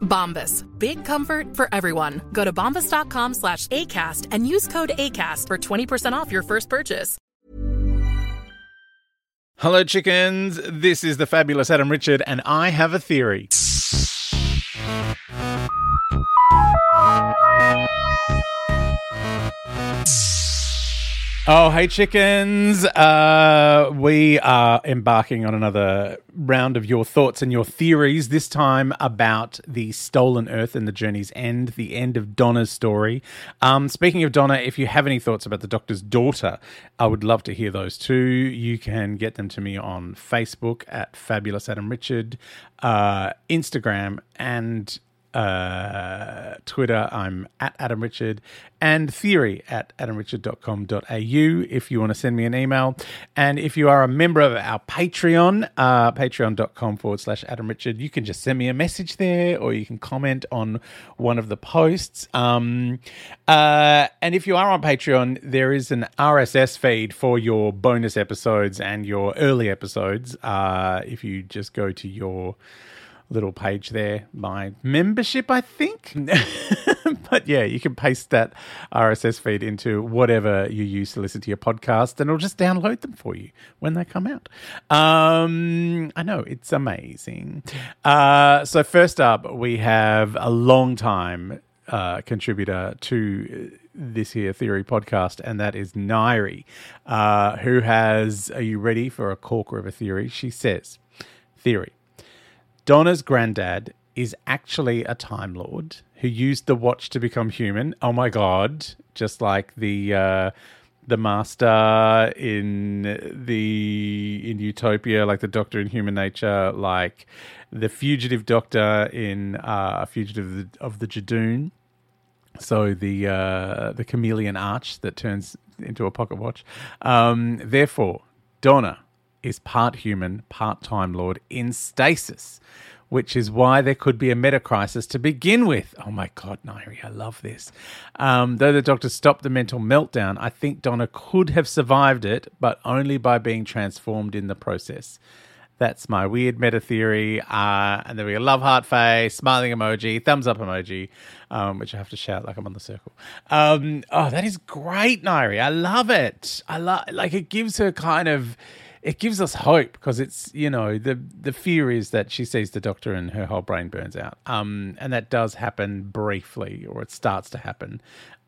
Bombas. Big comfort for everyone. Go to bombas.com slash ACAST and use code ACAST for 20% off your first purchase. Hello, chickens. This is the fabulous Adam Richard, and I have a theory. Oh, hey, chickens. Uh, we are embarking on another round of your thoughts and your theories, this time about the stolen earth and the journey's end, the end of Donna's story. Um, speaking of Donna, if you have any thoughts about the doctor's daughter, I would love to hear those too. You can get them to me on Facebook at Fabulous Adam Richard, uh, Instagram, and uh, Twitter, I'm at Adam Richard, and theory at adamrichard.com.au if you want to send me an email. And if you are a member of our Patreon, uh, patreon.com forward slash Adam Richard, you can just send me a message there or you can comment on one of the posts. Um, uh, and if you are on Patreon, there is an RSS feed for your bonus episodes and your early episodes. Uh, if you just go to your little page there, my membership, I think. but yeah, you can paste that RSS feed into whatever you use to listen to your podcast, and it'll just download them for you when they come out. Um, I know it's amazing. Uh, so first up, we have a long time uh, contributor to this here theory podcast, and that is Nairi, uh, who has. Are you ready for a corker of a theory? She says, "Theory: Donna's granddad is actually a Time Lord who used the watch to become human. Oh my god! Just like the uh, the Master in the in Utopia, like the Doctor in Human Nature, like the fugitive Doctor in uh, Fugitive of the, of Judoon. So the uh, the chameleon arch that turns into a pocket watch. Um, therefore, Donna is part human, part Time Lord in stasis, which is why there could be a meta crisis to begin with. Oh my God, Nairi, I love this. Um, though the doctor stopped the mental meltdown, I think Donna could have survived it, but only by being transformed in the process. That's my weird meta theory. Uh, and then we got love heart face, smiling emoji, thumbs up emoji, um, which I have to shout like I'm on the circle. Um, oh, that is great, Nairi. I love it. I love like it gives her kind of it gives us hope because it's you know the the fear is that she sees the doctor and her whole brain burns out. Um, and that does happen briefly, or it starts to happen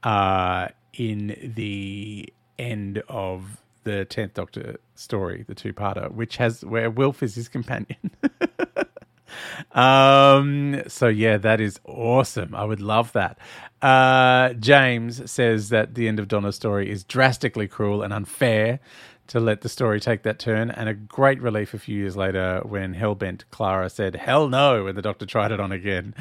uh, in the end of the tenth Doctor story, the two-parter, which has where Wilf is his companion. um so yeah that is awesome i would love that uh james says that the end of donna's story is drastically cruel and unfair to let the story take that turn and a great relief a few years later when hellbent clara said hell no when the doctor tried it on again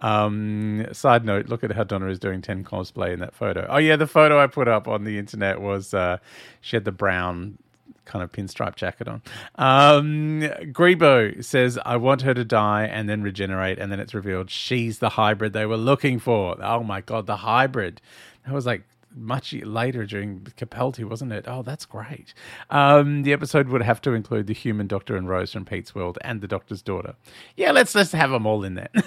um side note look at how donna is doing 10 cosplay in that photo oh yeah the photo i put up on the internet was uh she had the brown kind of pinstripe jacket on. Um, Grebo says, I want her to die and then regenerate. And then it's revealed she's the hybrid they were looking for. Oh my God, the hybrid. That was like much later during Capaldi, wasn't it? Oh, that's great. Um, the episode would have to include the human Doctor and Rose from Pete's World and the Doctor's daughter. Yeah, let's let's have them all in there.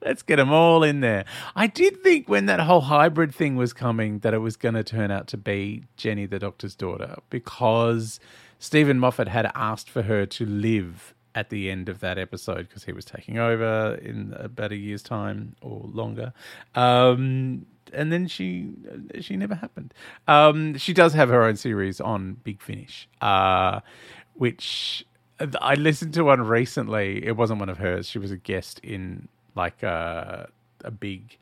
Let's get them all in there. I did think when that whole hybrid thing was coming that it was going to turn out to be Jenny, the doctor's daughter, because Steven Moffat had asked for her to live at the end of that episode because he was taking over in about a year's time or longer. Um, and then she she never happened. Um, she does have her own series on Big Finish, uh, which I listened to one recently. It wasn't one of hers. She was a guest in like a, a big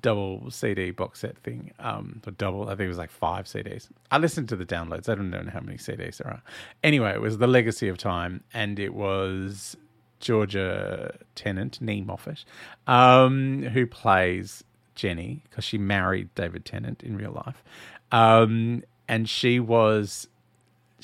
double CD box set thing. Um, or double, I think it was like five CDs. I listened to the downloads. I don't know how many CDs there are. Anyway, it was The Legacy of Time, and it was Georgia Tennant, Nee Moffett, um, who plays Jenny because she married David Tennant in real life. Um, and she was,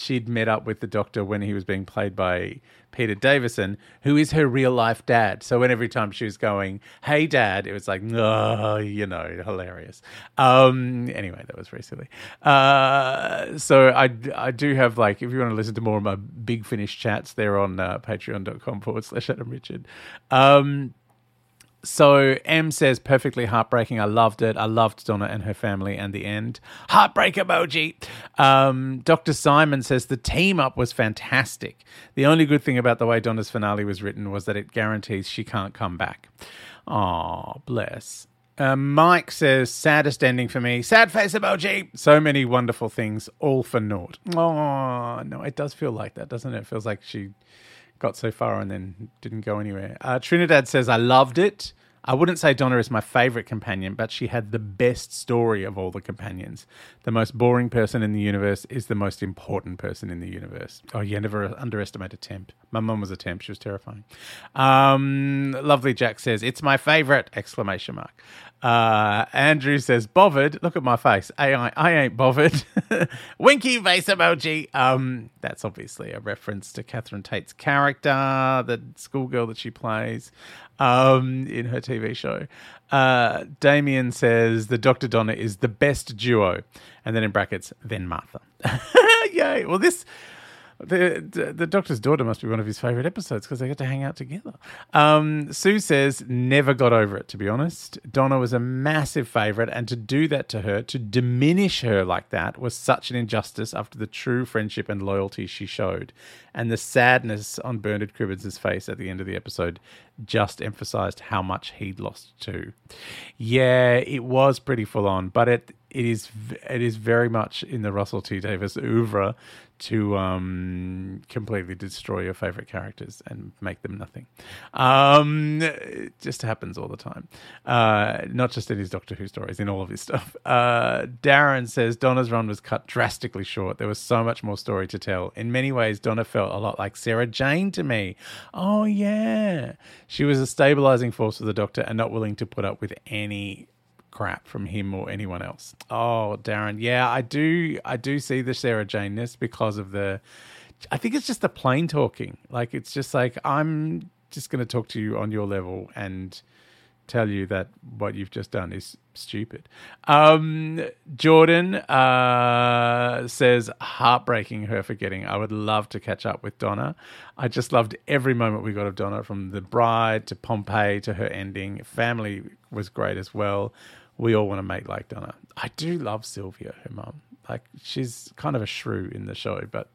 she'd met up with the doctor when he was being played by Peter Davison, who is her real life dad. So when every time she was going, "Hey, Dad," it was like, "Oh, you know, hilarious." Um, anyway, that was recently. Uh, so I I do have like if you want to listen to more of my big finish chats, they're on uh, Patreon.com forward slash Adam Richard. Um, so M says perfectly heartbreaking. I loved it. I loved Donna and her family and the end. Heartbreak emoji. Um, Dr. Simon says the team up was fantastic. The only good thing about the way Donna's finale was written was that it guarantees she can't come back. Oh, bless. Uh, Mike says, saddest ending for me. Sad face emoji. So many wonderful things, all for naught. Oh, no, it does feel like that, doesn't it? It feels like she got so far and then didn't go anywhere. Uh, Trinidad says, I loved it. I wouldn't say Donna is my favorite companion, but she had the best story of all the companions. The most boring person in the universe is the most important person in the universe. Oh, yeah, never underestimate a temp. My mum was a temp. She was terrifying. Um, lovely Jack says, it's my favorite! Exclamation mark. Uh, Andrew says, bothered. Look at my face. AI, I ain't bothered. Winky face emoji. Um, that's obviously a reference to Catherine Tate's character, the schoolgirl that she plays um, in her TV show. Uh, Damien says the Dr. Donna is the best duo. And then in brackets, then Martha. Yay. Well, this the, the, doctor's daughter must be one of his favorite episodes because they get to hang out together. Um, Sue says never got over it. To be honest, Donna was a massive favorite, and to do that to her, to diminish her like that, was such an injustice after the true friendship and loyalty she showed, and the sadness on Bernard Cribbins' face at the end of the episode just emphasized how much he'd lost too. Yeah, it was pretty full on, but it it is it is very much in the Russell T Davies oeuvre to um, completely destroy your favorite characters and make them nothing. Um, it just happens all the time. Uh, not just in his Doctor Who stories, in all of his stuff. Uh, Darren says Donna's run was cut drastically short. There was so much more story to tell. In many ways, Donna felt a lot like Sarah Jane to me. Oh, yeah. She was a stabilizing force for the Doctor and not willing to put up with any crap from him or anyone else. Oh, Darren, yeah, I do. I do see the Sarah Janeness because of the. I think it's just the plain talking. Like it's just like I'm just going to talk to you on your level and tell you that what you've just done is stupid. Um, Jordan uh, says, heartbreaking her forgetting. I would love to catch up with Donna. I just loved every moment we got of Donna, from the bride to Pompeii to her ending. Family was great as well we all want to make like Donna. I do love Sylvia, her mum. Like she's kind of a shrew in the show, but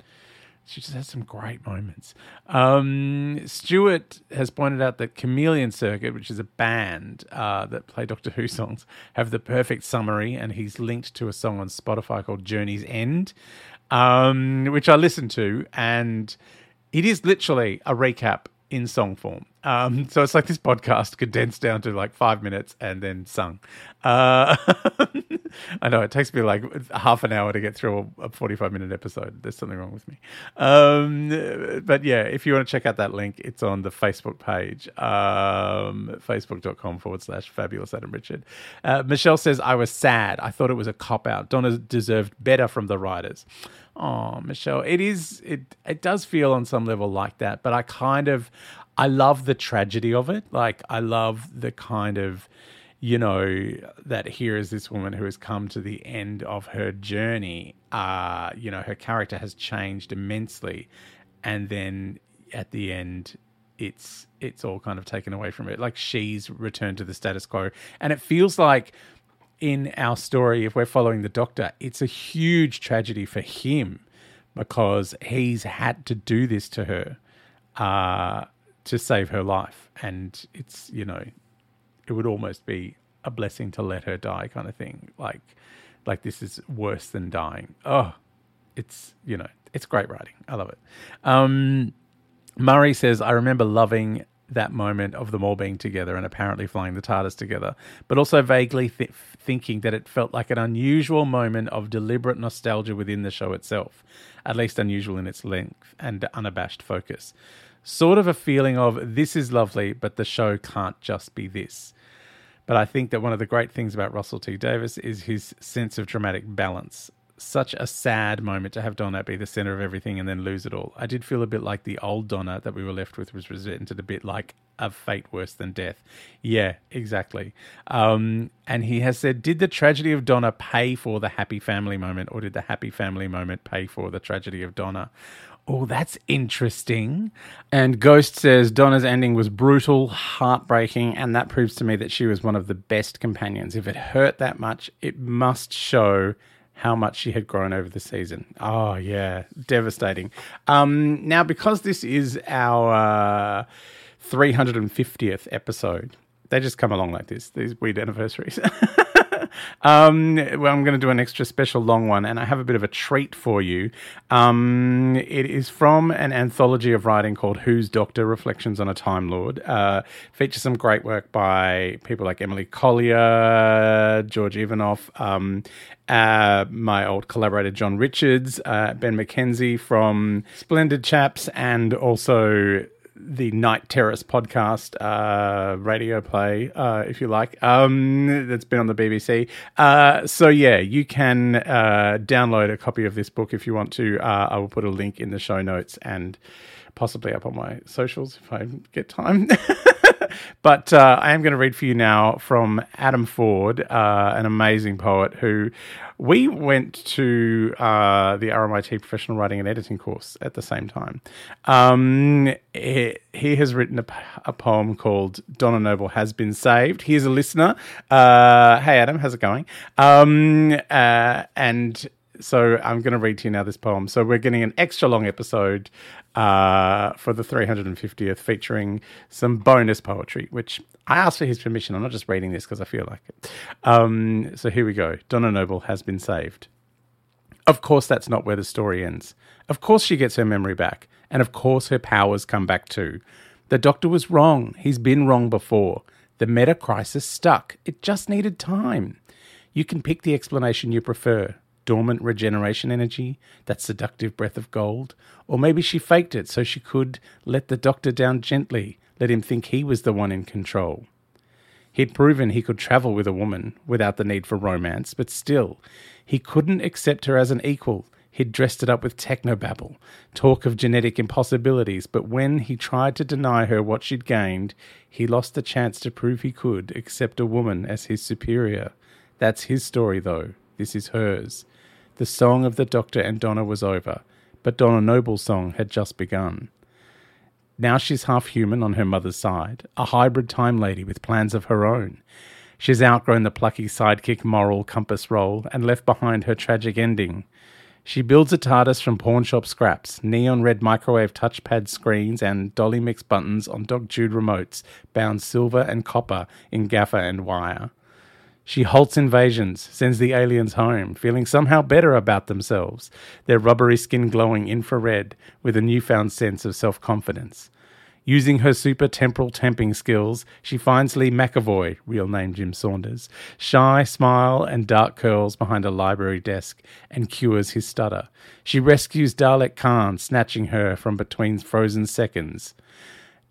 she just has some great moments. Um, Stuart has pointed out that Chameleon Circuit, which is a band uh, that play Doctor Who songs, have the perfect summary, and he's linked to a song on Spotify called Journey's End, um, which I listened to, and it is literally a recap in song form. Um, so it's like this podcast condensed down to like five minutes and then sung. Uh, I know it takes me like half an hour to get through a, 45 minute episode. There's something wrong with me. Um, but yeah, if you want to check out that link, it's on the Facebook page, um, facebook.com forward slash fabulous Adam Richard. Uh, Michelle says, I was sad. I thought it was a cop out. Donna deserved better from the writers. Oh, Michelle, it is. It it does feel on some level like that, but I kind of, I love the tragedy of it. Like I love the kind of you know, that here is this woman who has come to the end of her journey. Uh, you know, her character has changed immensely. And then at the end, it's it's all kind of taken away from it. Like she's returned to the status quo. And it feels like in our story, if we're following the doctor, it's a huge tragedy for him because he's had to do this to her uh, to save her life. And it's, you know, it would almost be a blessing to let her die kind of thing. Like, like this is worse than dying. Oh, it's, you know, it's great writing. I love it. Um, Murray says, I remember loving that moment of them all being together and apparently flying the TARDIS together, but also vaguely th- thinking that it felt like an unusual moment of deliberate nostalgia within the show itself, at least unusual in its length and unabashed focus. Sort of a feeling of this is lovely, but the show can't just be this. But I think that one of the great things about Russell T Davies is his sense of dramatic balance such a sad moment to have Donna be the center of everything and then lose it all. I did feel a bit like the old Donna that we were left with was resented a bit like a fate worse than death. Yeah, exactly. Um, and he has said, did the tragedy of Donna pay for the happy family moment, or did the happy family moment pay for the tragedy of Donna? Oh, that's interesting. And Ghost says Donna's ending was brutal, heartbreaking, and that proves to me that she was one of the best companions. If it hurt that much, it must show how much she had grown over the season. Oh, yeah, devastating. Um, now, because this is our uh, 350th episode, they just come along like this, these weird anniversaries. um, well, I'm going to do an extra special long one, and I have a bit of a treat for you. Um, it is from an anthology of writing called Who's Doctor Reflections on a Time Lord. Uh, features some great work by people like Emily Collier, George Ivanoff, um, uh, my old collaborator John Richards, uh, Ben McKenzie from Splendid Chaps, and also the Night Terrace podcast, uh, radio play, uh, if you like, um, that's been on the BBC. Uh, so, yeah, you can uh, download a copy of this book if you want to. Uh, I will put a link in the show notes and possibly up on my socials if I get time. but uh, I am going to read for you now from Adam Ford, uh, an amazing poet who we went to uh, the RMIT professional writing and editing course at the same time. Um, he, he, has written a, a, poem called Donna Noble Has Been Saved. He's a listener. Uh, hey, Adam, how's it going? Um, uh, and so I'm going to read to you now this poem. So we're getting an extra long episode uh, for the 350th, featuring some bonus poetry, which I asked for his permission. I'm not just reading this because I feel like it. Um, so here we go. Donna Noble has been saved. Of course, that's not where the story ends. Of course, she gets her memory back, and of course, her powers come back too. The doctor was wrong. He's been wrong before. The meta crisis stuck. It just needed time. You can pick the explanation you prefer dormant regeneration energy, that seductive breath of gold. Or maybe she faked it so she could let the doctor down gently, let him think he was the one in control. He'd proven he could travel with a woman without the need for romance, but still, he couldn't accept her as an equal. He'd dressed it up with technobabble, talk of genetic impossibilities, but when he tried to deny her what she'd gained, he lost the chance to prove he could accept a woman as his superior. That's his story, though. This is hers. The song of the Doctor and Donna was over, but Donna Noble's song had just begun. Now she's half human on her mother's side, a hybrid time lady with plans of her own. She's outgrown the plucky sidekick moral compass role and left behind her tragic ending. She builds a TARDIS from pawnshop scraps, neon red microwave touchpad screens, and dolly mix buttons on Doc Jude remotes, bound silver and copper in gaffer and wire. She halts invasions, sends the aliens home, feeling somehow better about themselves, their rubbery skin glowing infrared with a newfound sense of self confidence. Using her super temporal temping skills, she finds Lee McAvoy, real name Jim Saunders, shy smile and dark curls behind a library desk, and cures his stutter. She rescues Dalek Caan, snatching her from between frozen seconds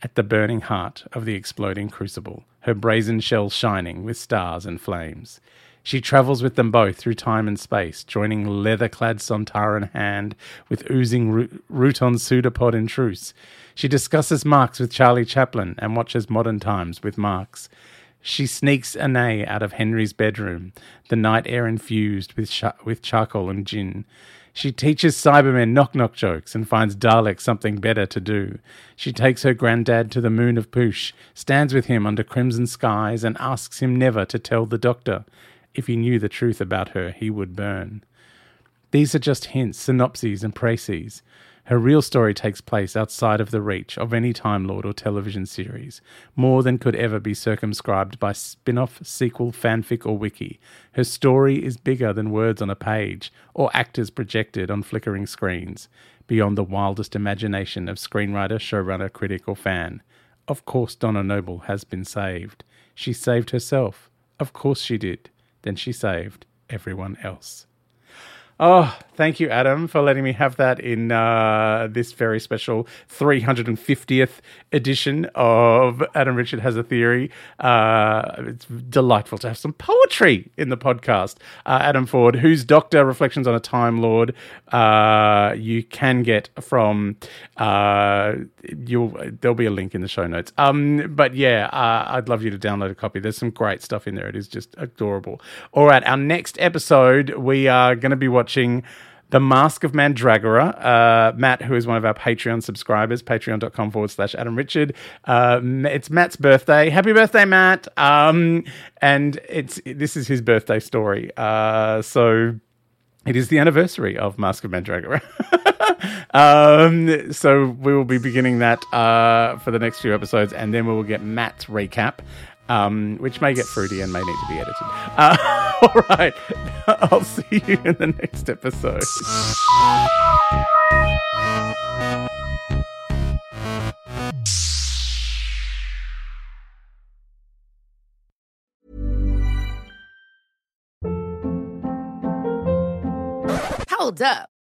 at the burning heart of the exploding crucible, her brazen shell shining with stars and flames. She travels with them both through time and space, joining leather clad Sontaran hand with oozing Rutan pseudopod in truce. She discusses Marx with Charlie Chaplin and watches Modern Times with Marx. She sneaks Anae out of Henry's bedroom, the night air infused with, char- with charcoal and gin. She teaches Cybermen knock knock jokes and finds Dalek something better to do. She takes her granddad to the moon of Poosh, stands with him under crimson skies, and asks him never to tell the doctor. If he knew the truth about her, he would burn. These are just hints, synopses, and précis. Her real story takes place outside of the reach of any Time Lord or television series, more than could ever be circumscribed by spin off, sequel, fanfic, or wiki. Her story is bigger than words on a page or actors projected on flickering screens, beyond the wildest imagination of screenwriter, showrunner, critic, or fan. Of course, Donna Noble has been saved. She saved herself. Of course she did. Then she saved everyone else. Oh, thank you, Adam, for letting me have that in uh, this very special 350th edition of Adam Richard Has a Theory. Uh, it's delightful to have some poetry in the podcast. Uh, Adam Ford, whose Doctor Reflections on a Time Lord uh, you can get from, uh, you'll, there'll be a link in the show notes. Um, but yeah, uh, I'd love you to download a copy. There's some great stuff in there. It is just adorable. All right, our next episode, we are going to be watching watching The Mask of Mandragora. Uh, Matt, who is one of our Patreon subscribers, patreon.com forward slash Adam Richard. Uh, it's Matt's birthday. Happy birthday, Matt. Um, and it's this is his birthday story. Uh, so it is the anniversary of Mask of Mandragora. um, so we will be beginning that uh, for the next few episodes, and then we will get Matt's recap um, which may get fruity and may need to be edited. Uh, all right, I'll see you in the next episode. Hold up.